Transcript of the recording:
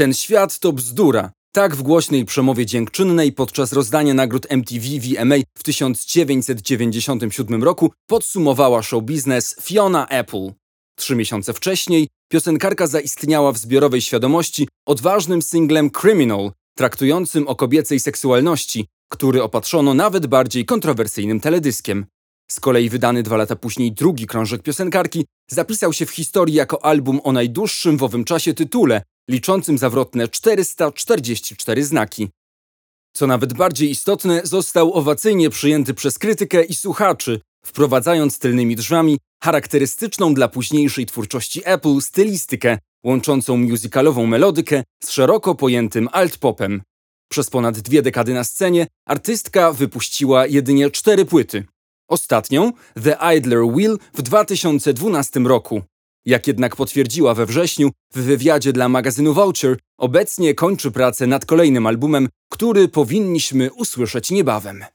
Ten świat to bzdura. Tak w głośnej przemowie dziękczynnej podczas rozdania nagród MTV VMA w 1997 roku podsumowała show biznes Fiona Apple. Trzy miesiące wcześniej piosenkarka zaistniała w zbiorowej świadomości odważnym singlem Criminal, traktującym o kobiecej seksualności, który opatrzono nawet bardziej kontrowersyjnym teledyskiem. Z kolei wydany dwa lata później drugi krążek piosenkarki zapisał się w historii jako album o najdłuższym w owym czasie tytule, liczącym zawrotne 444 znaki. Co nawet bardziej istotne, został owacyjnie przyjęty przez krytykę i słuchaczy, wprowadzając tylnymi drzwiami charakterystyczną dla późniejszej twórczości Apple stylistykę, łączącą musicalową melodykę z szeroko pojętym alt-popem. Przez ponad dwie dekady na scenie artystka wypuściła jedynie cztery płyty. Ostatnią, The Idler Wheel, w 2012 roku. Jak jednak potwierdziła we wrześniu w wywiadzie dla magazynu Vulture, obecnie kończy pracę nad kolejnym albumem, który powinniśmy usłyszeć niebawem.